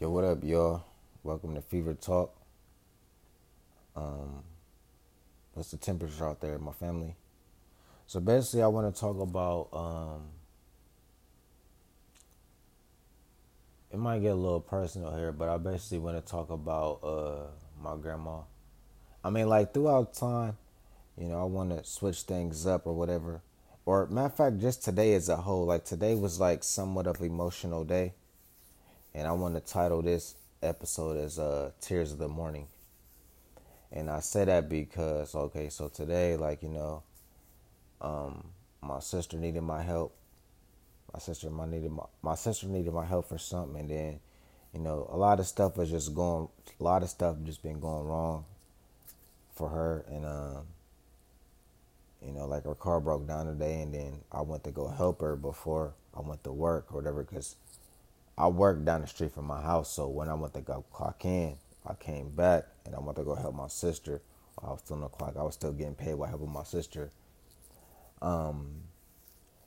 Yo, what up, y'all? Welcome to Fever Talk. Um, what's the temperature out there, my family? So basically, I want to talk about. Um, it might get a little personal here, but I basically want to talk about uh, my grandma. I mean, like throughout time, you know, I want to switch things up or whatever. Or matter of fact, just today as a whole, like today was like somewhat of emotional day, and I want to title this episode as uh, "Tears of the Morning." And I say that because okay, so today, like you know, um, my sister needed my help. My sister, my needed my, my sister needed my help for something, and then, you know, a lot of stuff was just going. A lot of stuff just been going wrong for her, and um, you know, like her car broke down today, and then I went to go help her before I went to work or whatever, because I worked down the street from my house. So when I went to go clock in, I came back and I went to go help my sister. I was still on the clock. I was still getting paid while helping my sister. Um,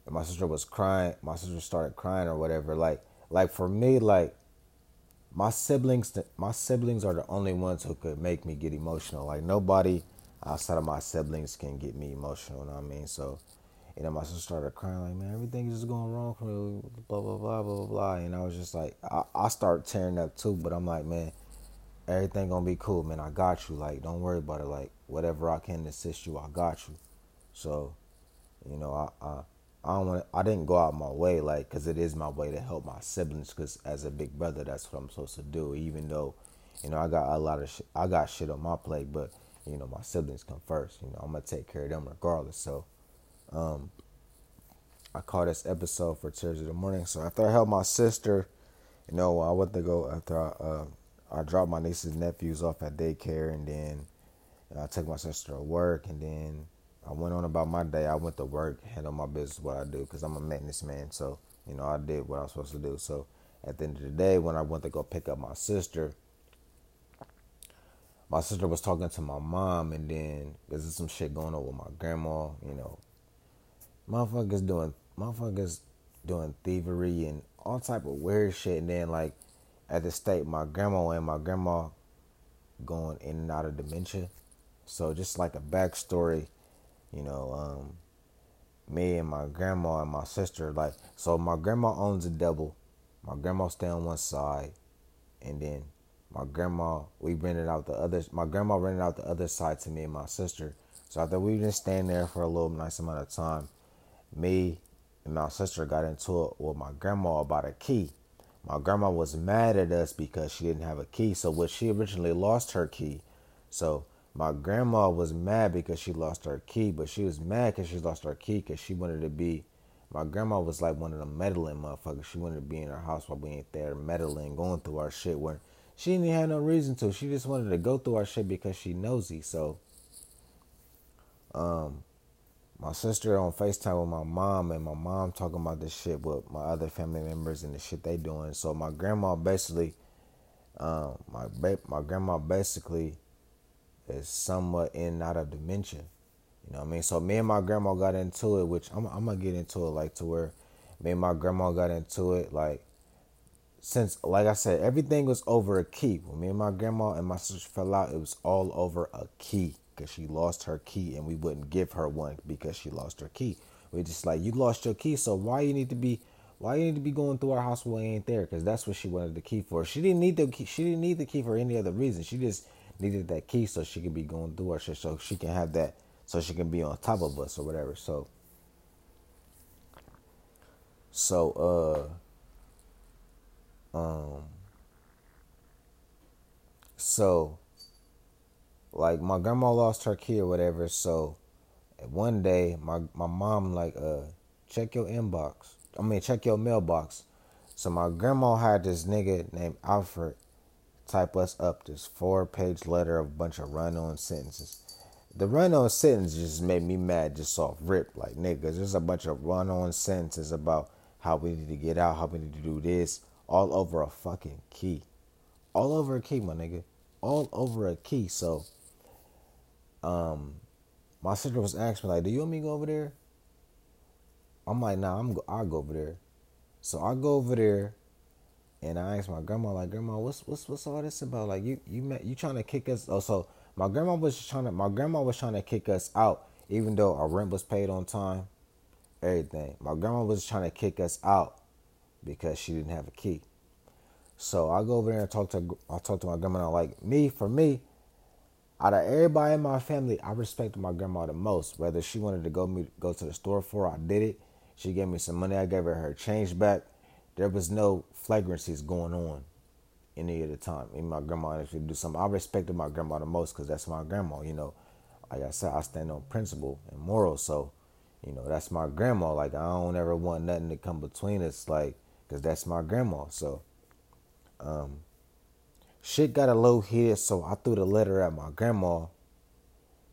my sister was crying. My sister started crying or whatever. Like, like for me, like my siblings, my siblings are the only ones who could make me get emotional. Like nobody outside of my siblings can get me emotional. You know what I mean? So, you know, my sister started crying like, man, everything just going wrong for me. Blah blah blah blah blah blah. And I was just like, I, I started tearing up too. But I'm like, man, everything gonna be cool, man. I got you. Like, don't worry about it. Like, whatever I can assist you, I got you. So, you know, I I, I don't want. I didn't go out my way, like, cause it is my way to help my siblings. Cause as a big brother, that's what I'm supposed to do. Even though, you know, I got a lot of shit. I got shit on my plate, but you know, my siblings come first. You know, I'm gonna take care of them regardless. So, um, I call this episode for of the Morning. So after I helped my sister, you know, I went to go after I, uh, I dropped my nieces and nephews off at daycare, and then I took my sister to work, and then I went on about my day. I went to work, handle my business, what I do, because I'm a maintenance man. So you know, I did what I was supposed to do. So at the end of the day, when I went to go pick up my sister, my sister was talking to my mom, and then there's some shit going on with my grandma. You know, motherfuckers doing motherfuckers doing thievery and all type of weird shit, and then like at the state, my grandma and my grandma going in and out of dementia. So just like a backstory, you know, um, me and my grandma and my sister, like, so my grandma owns a double. My grandma stay on one side, and then my grandma we rented out the other. My grandma rented out the other side to me and my sister. So after we been staying there for a little nice amount of time, me and my sister got into it with my grandma about a key. My grandma was mad at us because she didn't have a key. So what she originally lost her key. So my grandma was mad because she lost her key, but she was mad because she lost her key because she wanted to be. My grandma was like one of the meddling motherfuckers. She wanted to be in her house while we ain't there meddling, going through our shit when she didn't have no reason to. She just wanted to go through our shit because she nosy. So, um, my sister on FaceTime with my mom and my mom talking about this shit with my other family members and the shit they doing. So my grandma basically, um, my ba- my grandma basically is somewhat in and out of dementia. You know what I mean? So me and my grandma got into it, which I'm, I'm gonna get into it like to where me and my grandma got into it like since like I said, everything was over a key. When me and my grandma and my sister fell out, it was all over a key because she lost her key and we wouldn't give her one because she lost her key. We're just like you lost your key, so why you need to be why you need to be going through our house when we ain't there? Because that's what she wanted the key for. She didn't need the key. She didn't need the key for any other reason. She just needed that key so she could be going through our shit, so she can have that, so she can be on top of us or whatever. So, so uh, um, so like my grandma lost her key or whatever. So one day my my mom like uh check your inbox. I mean check your mailbox. So my grandma had this nigga named Alfred type us up this four page letter of a bunch of run on sentences. The run on sentences just made me mad just off rip. Like niggas, there's a bunch of run on sentences about how we need to get out, how we need to do this, all over a fucking key. All over a key, my nigga. All over a key. So um my sister was asking me like, "Do you want me to go over there?" I'm like, "Nah, I'm go- I'll go over there." So I go over there, And I asked my grandma, like, grandma, what's what's what's all this about? Like, you you met, you trying to kick us? Oh, so my grandma was trying to my grandma was trying to kick us out, even though our rent was paid on time, everything. My grandma was trying to kick us out because she didn't have a key. So I go over there and talk to I talk to my grandma. Like me, for me, out of everybody in my family, I respected my grandma the most. Whether she wanted to go me go to the store for, I did it. She gave me some money. I gave her her change back. There was no flagrancies going on any of the time. Even my grandma actually do something. I respected my grandma the most because that's my grandma. You know, like I said, I stand on principle and morals. So, you know, that's my grandma. Like I don't ever want nothing to come between us. Like, cause that's my grandma. So, um, shit got a little heated. So I threw the letter at my grandma.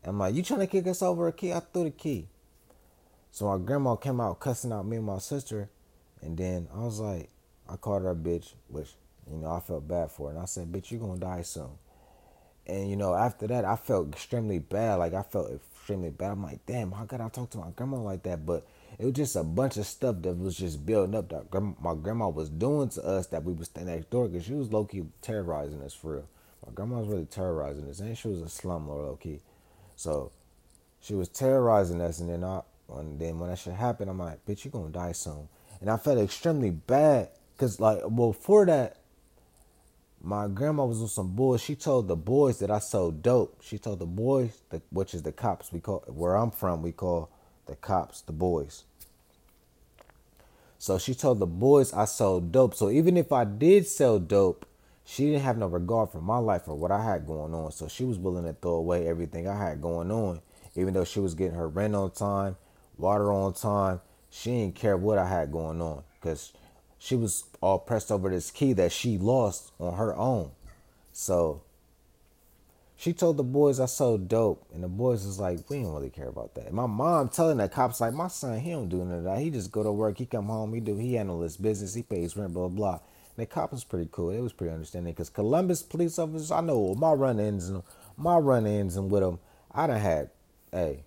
I'm like, you trying to kick us over a key? I threw the key. So my grandma came out cussing out me and my sister, and then I was like, I called her a bitch, which you know I felt bad for, her. and I said, "Bitch, you're gonna die soon." And you know, after that, I felt extremely bad. Like I felt extremely bad. I'm like, damn, how could I talk to my grandma like that? But it was just a bunch of stuff that was just building up that my grandma was doing to us that we was standing next door because she was low key terrorizing us for real. My grandma was really terrorizing us, and she was a slumlord low key. So she was terrorizing us, and then I and then when that shit happened, I'm like, bitch, you gonna die soon. And I felt extremely bad because, like, well, for that, my grandma was on some boys. She told the boys that I sold dope. She told the boys, which is the cops, we call where I'm from, we call the cops the boys. So she told the boys I sold dope. So even if I did sell dope, she didn't have no regard for my life or what I had going on. So she was willing to throw away everything I had going on, even though she was getting her rent on time water on time. She didn't care what I had going on because she was all pressed over this key that she lost on her own. So she told the boys I sold dope, and the boys was like, we don't really care about that. And my mom telling the cops like, my son, he don't do none of that. He just go to work, he come home, he do, he handle his business, he pays rent, blah blah. And the cop was pretty cool. It was pretty understanding because Columbus police officers, I know my run-ins and my run-ins and with them, I done had, hey,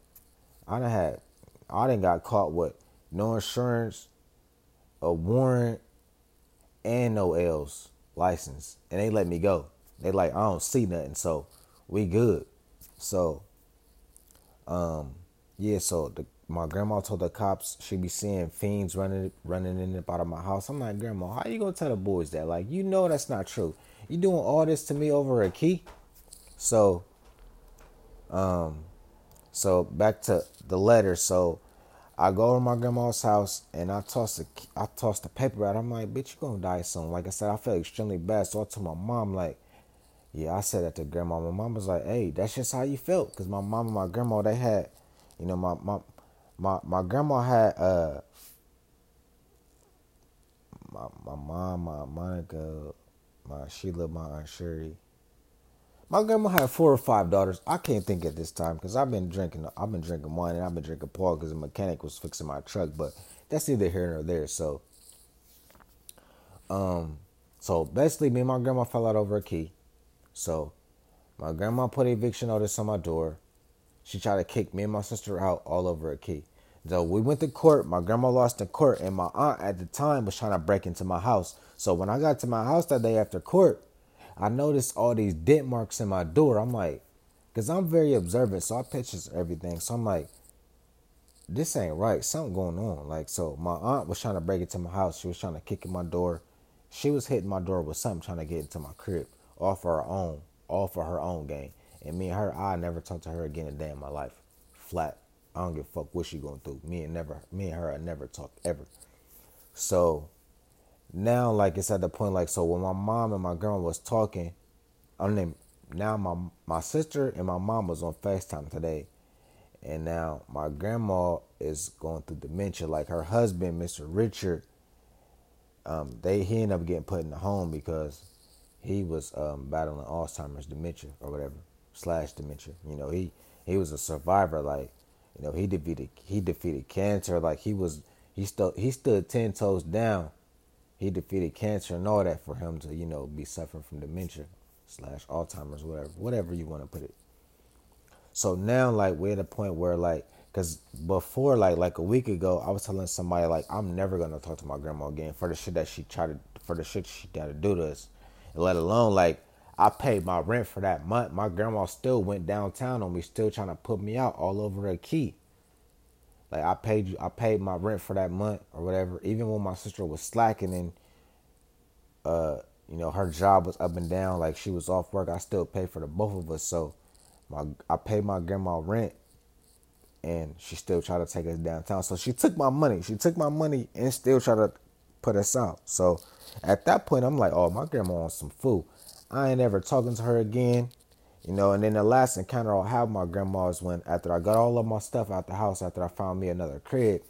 I done had I didn't got caught with no insurance, a warrant, and no L's license, and they let me go. They like I don't see nothing, so we good. So, um, yeah. So the, my grandma told the cops she be seeing fiends running running in and out of my house. I'm like, grandma, how you gonna tell the boys that? Like, you know that's not true. You doing all this to me over a key? So, um, so back to the letter. So I go to my grandma's house and I toss the I toss the paper out. I'm like, bitch, you gonna die soon. Like I said, I felt extremely bad. So I told my mom, like, yeah, I said that to grandma. My mom was like, hey, that's just how you felt. Cause my mom and my grandma, they had, you know, my my my, my grandma had uh my my mom, my Monica, my Sheila, my Aunt Sherry my grandma had four or five daughters. I can't think at this time because I've been drinking. I've been drinking wine and I've been drinking Paul because the mechanic was fixing my truck. But that's neither here nor there. So, um, so basically, me and my grandma fell out over a key. So, my grandma put eviction notice on my door. She tried to kick me and my sister out all over a key. So we went to court. My grandma lost in court, and my aunt at the time was trying to break into my house. So when I got to my house that day after court, I noticed all these dent marks in my door. I'm like, because I'm very observant, so I pictures everything. So I'm like, this ain't right. Something going on. Like, so my aunt was trying to break into my house. She was trying to kick in my door. She was hitting my door with something, trying to get into my crib, for her own, off for her own gain. And me and her, I never talked to her again a day in my life. Flat. I don't give a fuck what she going through. Me and never, me and her, I never talk ever. So now like it's at the point like so when my mom and my grandma was talking, I mean now my my sister and my mom was on FaceTime today. And now my grandma is going through dementia. Like her husband, Mr. Richard, um, they he ended up getting put in the home because he was um, battling Alzheimer's dementia or whatever slash dementia. You know, he he was a survivor. Like, you know, he defeated he defeated cancer. Like he was he stood he stood ten toes down he defeated cancer and all that for him to, you know, be suffering from dementia slash Alzheimer's, whatever, whatever you want to put it. So now, like, we're at a point where, like, because before, like, like a week ago, I was telling somebody, like, I'm never gonna talk to my grandma again for the shit that she tried to, for the shit she got to do to us. Let alone like I paid my rent for that month. My grandma still went downtown on me, still trying to put me out all over the key. Like I paid I paid my rent for that month or whatever. Even when my sister was slacking and, uh, you know, her job was up and down, like she was off work, I still paid for the both of us. So, my I paid my grandma rent, and she still tried to take us downtown. So she took my money. She took my money and still tried to put us out. So at that point, I'm like, oh, my grandma wants some food. I ain't ever talking to her again. You know, and then the last encounter I'll have my grandma is when after I got all of my stuff out the house, after I found me another crib,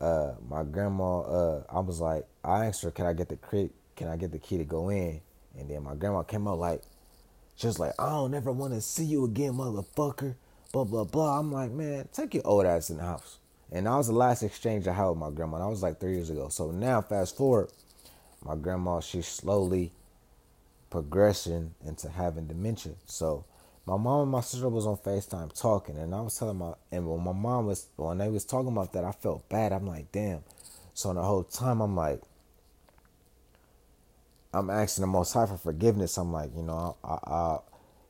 uh, my grandma, uh, I was like, I asked her, can I get the crib, can I get the key to go in? And then my grandma came out like, she was like, I don't ever want to see you again, motherfucker. Blah blah blah. I'm like, man, take your old ass in the house. And that was the last exchange I had with my grandma. That was like three years ago. So now, fast forward, my grandma, she's slowly progressing into having dementia. So my mom and my sister was on FaceTime talking, and I was telling my and when my mom was when they was talking about that, I felt bad. I'm like, damn. So the whole time I'm like, I'm asking the Most High for forgiveness. I'm like, you know, I, I,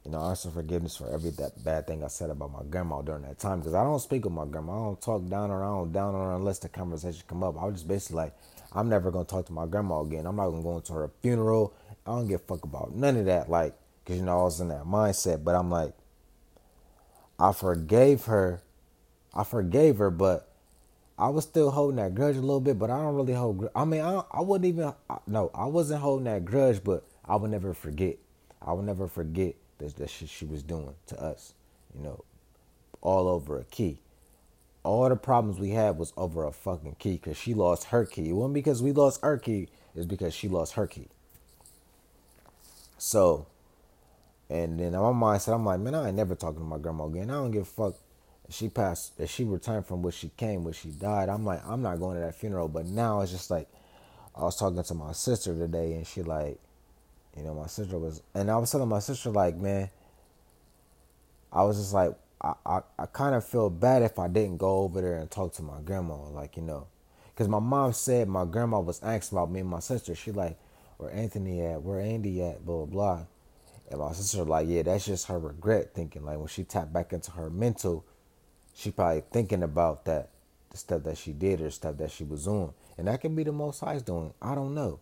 you know, asking forgiveness for every that bad thing I said about my grandma during that time because I don't speak with my grandma. I don't talk down or I don't down on her unless the conversation come up. I was just basically like, I'm never gonna talk to my grandma again. I'm not gonna go into her funeral. I don't give a fuck about none of that. Like, cause you know I was in that mindset. But I'm like, I forgave her. I forgave her, but I was still holding that grudge a little bit. But I don't really hold. I mean, I I wouldn't even. No, I wasn't holding that grudge, but I would never forget. I would never forget that that shit she was doing to us. You know, all over a key all the problems we had was over a fucking key because she lost her key. It wasn't because we lost our key, it's because she lost her key. So, and then my mindset, I'm like, man, I ain't never talking to my grandma again. I don't give a fuck. She passed, if she returned from where she came, where she died. I'm like, I'm not going to that funeral. But now it's just like, I was talking to my sister today, and she like, you know, my sister was, and I was telling my sister like, man, I was just like, I, I, I kind of feel bad if I didn't go over there and talk to my grandma, like, you know. Because my mom said my grandma was asking about me and my sister. She like, where Anthony at? Where Andy at? Blah, blah, blah. And my sister like, yeah, that's just her regret thinking. Like, when she tapped back into her mental, she probably thinking about that, the stuff that she did or stuff that she was doing. And that can be the most high's doing. I don't know.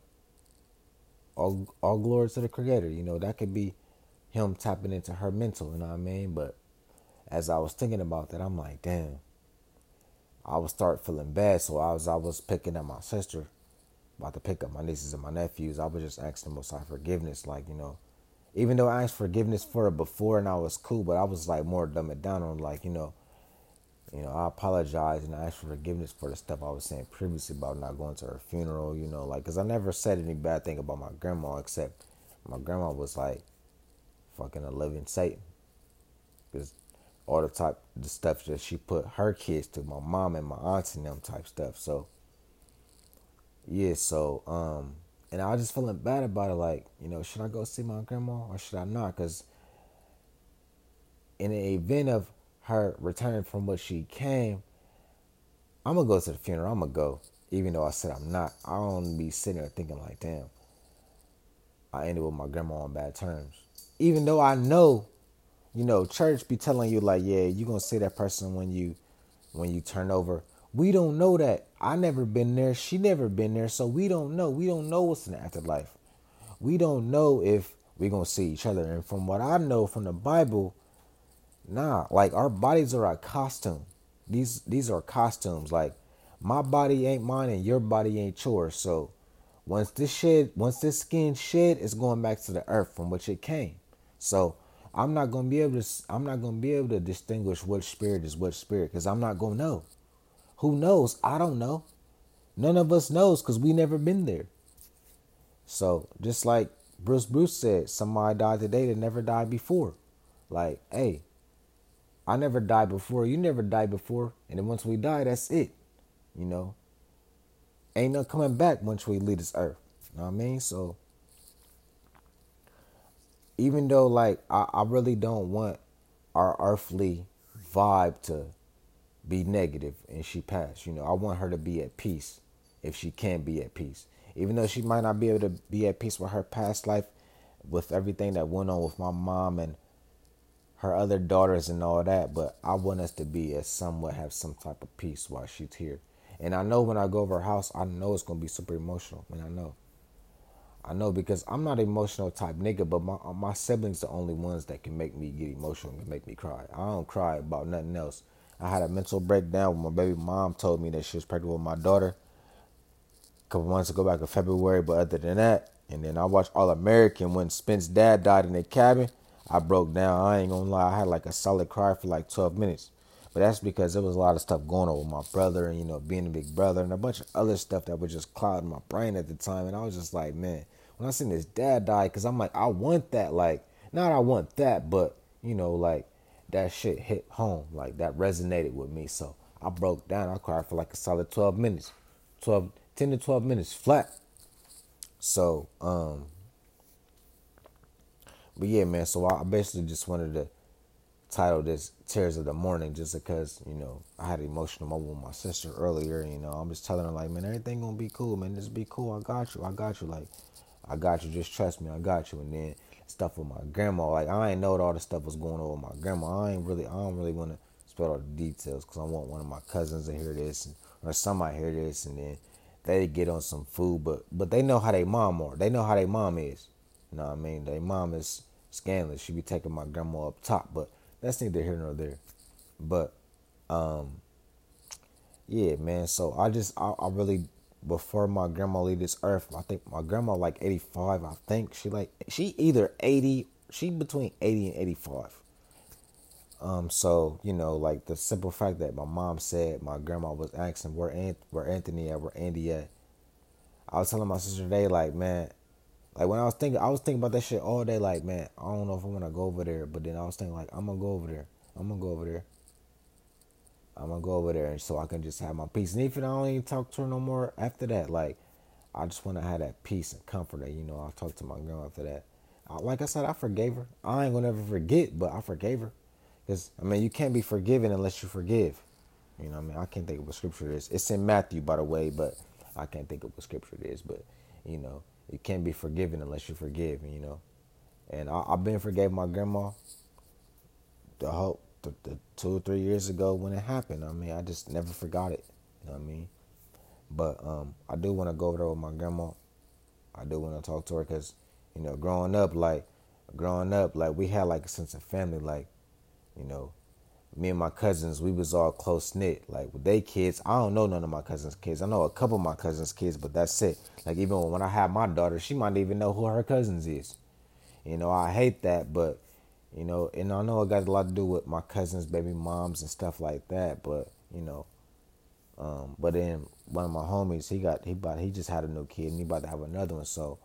All, all glory to the creator. You know, that could be him tapping into her mental, you know what I mean? But as I was thinking about that, I'm like, damn. I would start feeling bad. So I was I was picking up my sister, about to pick up my nieces and my nephews. I was just asking them Most forgiveness, like you know, even though I asked forgiveness for it before and I was cool, but I was like more dumb it down on like you know, you know I apologize and I asked for forgiveness for the stuff I was saying previously about not going to her funeral. You know, like because I never said any bad thing about my grandma except my grandma was like fucking a living Satan. Because all the type the stuff that she put her kids to, my mom and my aunts and them type stuff. So yeah, so um, and I was just feeling bad about it. Like, you know, should I go see my grandma or should I not? Because in the event of her returning from what she came, I'm gonna go to the funeral. I'm gonna go, even though I said I'm not. I don't be sitting there thinking like, damn, I ended with my grandma on bad terms. Even though I know you know, church be telling you like, yeah, you gonna see that person when you when you turn over. We don't know that. I never been there. She never been there. So we don't know. We don't know what's in the afterlife. We don't know if we gonna see each other. And from what I know from the Bible, nah, like our bodies are a costume. These these are costumes. Like my body ain't mine and your body ain't yours. So once this shed, once this skin shed, it's going back to the earth from which it came. So I'm not gonna be able to. I'm not gonna be able to distinguish what spirit is what spirit because I'm not gonna know. Who knows? I don't know. None of us knows because we never been there. So just like Bruce Bruce said, somebody died today that never died before. Like, hey, I never died before. You never died before, and then once we die, that's it. You know, ain't no coming back once we leave this earth. You know what I mean? So even though like I, I really don't want our earthly vibe to be negative and she passed. You know, I want her to be at peace if she can be at peace. even though she might not be able to be at peace with her past life, with everything that went on with my mom and her other daughters and all that, but I want us to be as somewhat have some type of peace while she's here. And I know when I go over her house, I know it's gonna be super emotional. Mean, I know. I know because I'm not an emotional type nigga, but my uh, my siblings the only ones that can make me get emotional and make me cry. I don't cry about nothing else. I had a mental breakdown when my baby mom told me that she was pregnant with my daughter a couple months ago back in February. But other than that, and then I watched All American when Spence dad died in the cabin. I broke down. I ain't gonna lie. I had like a solid cry for like 12 minutes. But that's because there was a lot of stuff going on with my brother and, you know, being a big brother and a bunch of other stuff that was just clouding my brain at the time. And I was just like, man, when I seen his dad die, because I'm like, I want that. Like, not I want that, but, you know, like that shit hit home. Like that resonated with me. So I broke down. I cried for like a solid 12 minutes, 12, 10 to 12 minutes flat. So, um, but yeah, man. So I basically just wanted to title this "Tears of the Morning" just because you know I had an emotional moment with my sister earlier. You know, I'm just telling her like, man, everything gonna be cool, man. Just be cool. I got you. I got you. Like, I got you. Just trust me. I got you. And then stuff with my grandma. Like, I ain't know all the stuff was going on with my grandma. I ain't really. I don't really want to spell all the details because I want one of my cousins to hear this and, or somebody hear this and then they get on some food. But but they know how they mom are. They know how they mom is. You know what I mean? Their mom is scandalous. She be taking my grandma up top, but that's neither here nor there. But um yeah, man. So I just I, I really before my grandma leave this earth, I think my grandma like 85, I think. She like she either 80, she between 80 and 85. Um, so you know, like the simple fact that my mom said my grandma was asking where Ant- where Anthony at, where Andy at. I was telling my sister today, like, man, like when I was thinking, I was thinking about that shit all day. Like, man, I don't know if I'm gonna go over there, but then I was thinking, like, I'm gonna go over there. I'm gonna go over there. I'm gonna go over there, and so I can just have my peace. And even I don't even talk to her no more after that, like, I just want to have that peace and comfort. That you know, I talked to my girl after that. I, like I said, I forgave her. I ain't gonna ever forget, but I forgave her. Cause I mean, you can't be forgiven unless you forgive. You know, I mean, I can't think of what scripture it is. It's in Matthew, by the way, but I can't think of what scripture it is. But you know, you can't be forgiven unless you forgive, you know. And I, have been forgave my grandma the whole the, the two or three years ago when it happened. I mean, I just never forgot it. You know what I mean? But um, I do want to go over there with my grandma. I do want to talk to her because, you know, growing up, like, growing up, like, we had like a sense of family. Like, you know, me and my cousins, we was all close knit. Like with they kids, I don't know none of my cousins' kids. I know a couple of my cousins' kids, but that's it. Like even when I have my daughter, she might even know who her cousins is. You know, I hate that, but you know, and I know it got a lot to do with my cousins' baby moms and stuff like that. But you know, um, but then one of my homies, he got he bought he just had a new kid and he about to have another one. So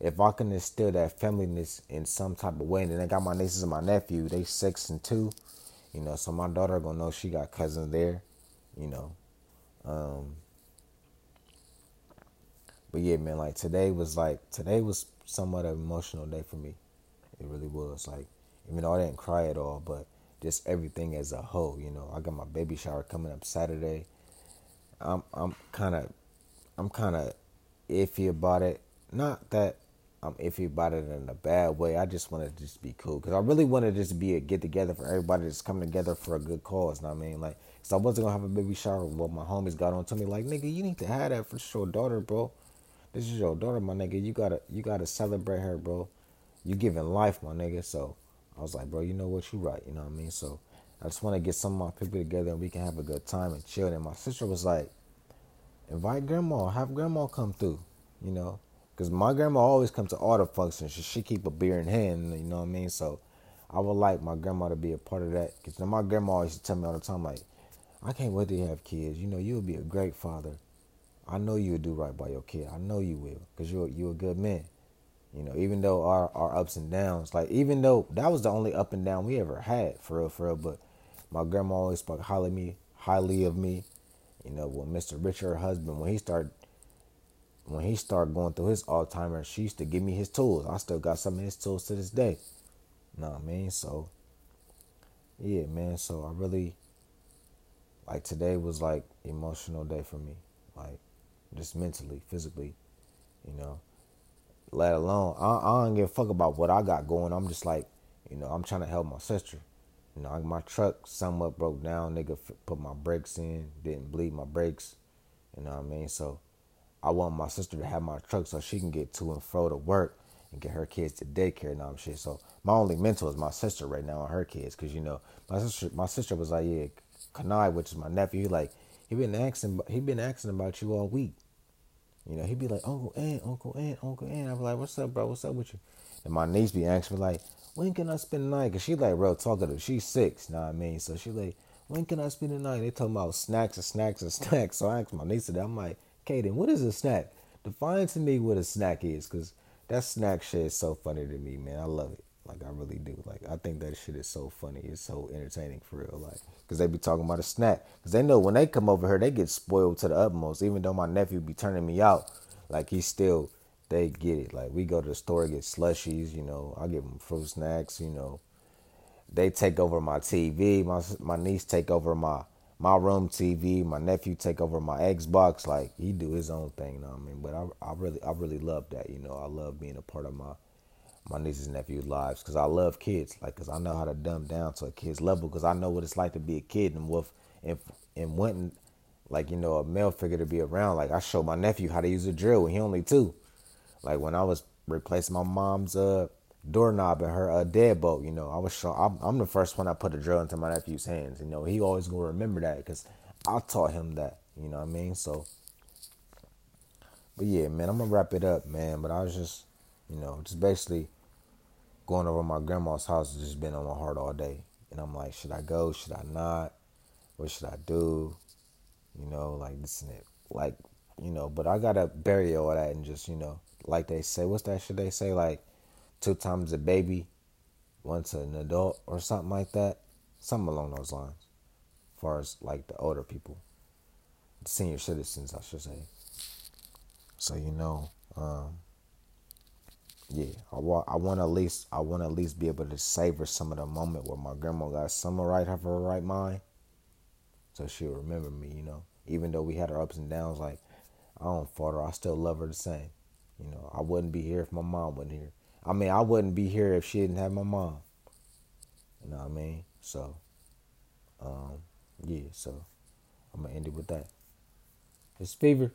if I can instill that familyness in some type of way, and then I got my nieces and my nephew, they six and two you know, so my daughter gonna know she got cousins there, you know. Um, but yeah, man, like today was like today was somewhat of an emotional day for me. It really was. Like, even though I didn't cry at all, but just everything as a whole, you know. I got my baby shower coming up Saturday. I'm I'm kind of I'm kind of iffy about it. Not that Um, I'm iffy about it in a bad way. I just want to just be cool because I really want to just be a get together for everybody just come together for a good cause. You know what I mean, like, so I wasn't gonna have a baby shower. Well, my homies got on to me like, nigga, you need to have that for your daughter, bro. This is your daughter, my nigga. You gotta you gotta celebrate her, bro. You giving life, my nigga. So I was like, bro, you know what, you right. You know what I mean. So I just want to get some of my people together and we can have a good time and chill. And my sister was like, invite grandma, have grandma come through. You know, Cause my grandma always comes to all the functions. She, she keep a beer in hand, you know what I mean? So I would like my grandma to be a part of that. Cause my grandma to tell me all the time, like, I can't wait to have kids. You know, you'll be a great father. I know you'll do right by your kid. I know you will, cause you're you're a good man. You know, even though our our ups and downs, like even though that was the only up and down we ever had, for real, for real. But my grandma always spoke highly me, highly of me. You know, when Mr. Richard, her husband, when he started when he started going through his Alzheimer's, she used to give me his tools. I still got some of his tools to this day. Know what I mean? So, yeah, man. So I really, like today was like emotional day for me. Like, just mentally, physically. You know, let alone I, I don't give a fuck about what I got going. I'm just like, you know, I'm trying to help my sister. You know, my truck somewhat broke down. Nigga put my brakes in, didn't bleed my brakes. You know what I mean? So I want my sister to have my truck so she can get to and fro to work and get her kids to daycare and all that shit. So my only mentor is my sister right now and her kids, cause you know my sister. My sister was like, yeah, Kanai, which is my nephew. He like he been asking, he been asking about you all week. You know, he'd be like, Uncle Ant, Uncle Ant, Uncle Ant. I'm like, what's up, bro? What's up with you? And my niece be asking me like, when can I spend the night? Cause she like real talkative. She's six, know what I mean? So she like, when can I spend the night? They talking about snacks and snacks and snacks. So I asked my niece today, I'm like, Kaden, what is a snack? Define to me what a snack is, cause that snack shit is so funny to me, man. I love it. Like I really do. Like I think that shit is so funny. It's so entertaining for real. Like because they be talking about a snack. Because they know when they come over here, they get spoiled to the utmost. Even though my nephew be turning me out, like he still they get it. Like we go to the store get slushies. You know, I give them fruit snacks. You know, they take over my TV. My my niece take over my my room TV. My nephew take over my Xbox. Like he do his own thing. You know what I mean? But I I really I really love that. You know, I love being a part of my my nieces and nephews' lives because I love kids. Like, cause I know how to dumb down to a kid's level because I know what it's like to be a kid and with and and wanting like you know a male figure to be around. Like I showed my nephew how to use a drill when he only two. Like when I was replacing my mom's uh doorknob and her uh, deadbolt, you know, I was show, I'm, I'm the first one I put a drill into my nephew's hands. You know, he always gonna remember that because I taught him that. You know what I mean? So, but yeah, man, I'm gonna wrap it up, man. But I was just, you know, just basically going over my grandma's house has just been on my heart all day. And I'm like, should I go? Should I not? What should I do? You know, like this and it. Like, you know, but I gotta bury all that and just, you know, like they say, what's that should they say? Like two times a baby, once an adult or something like that. Something along those lines. As far as like the older people. The senior citizens I should say. So you know, um, yeah, I want I want at least I want at least be able to savor some of the moment where my grandma got some right of her right mind, so she'll remember me. You know, even though we had our ups and downs, like I don't fault her, I still love her the same. You know, I wouldn't be here if my mom wasn't here. I mean, I wouldn't be here if she didn't have my mom. You know what I mean? So, um, yeah. So I'm gonna end it with that. It's fever.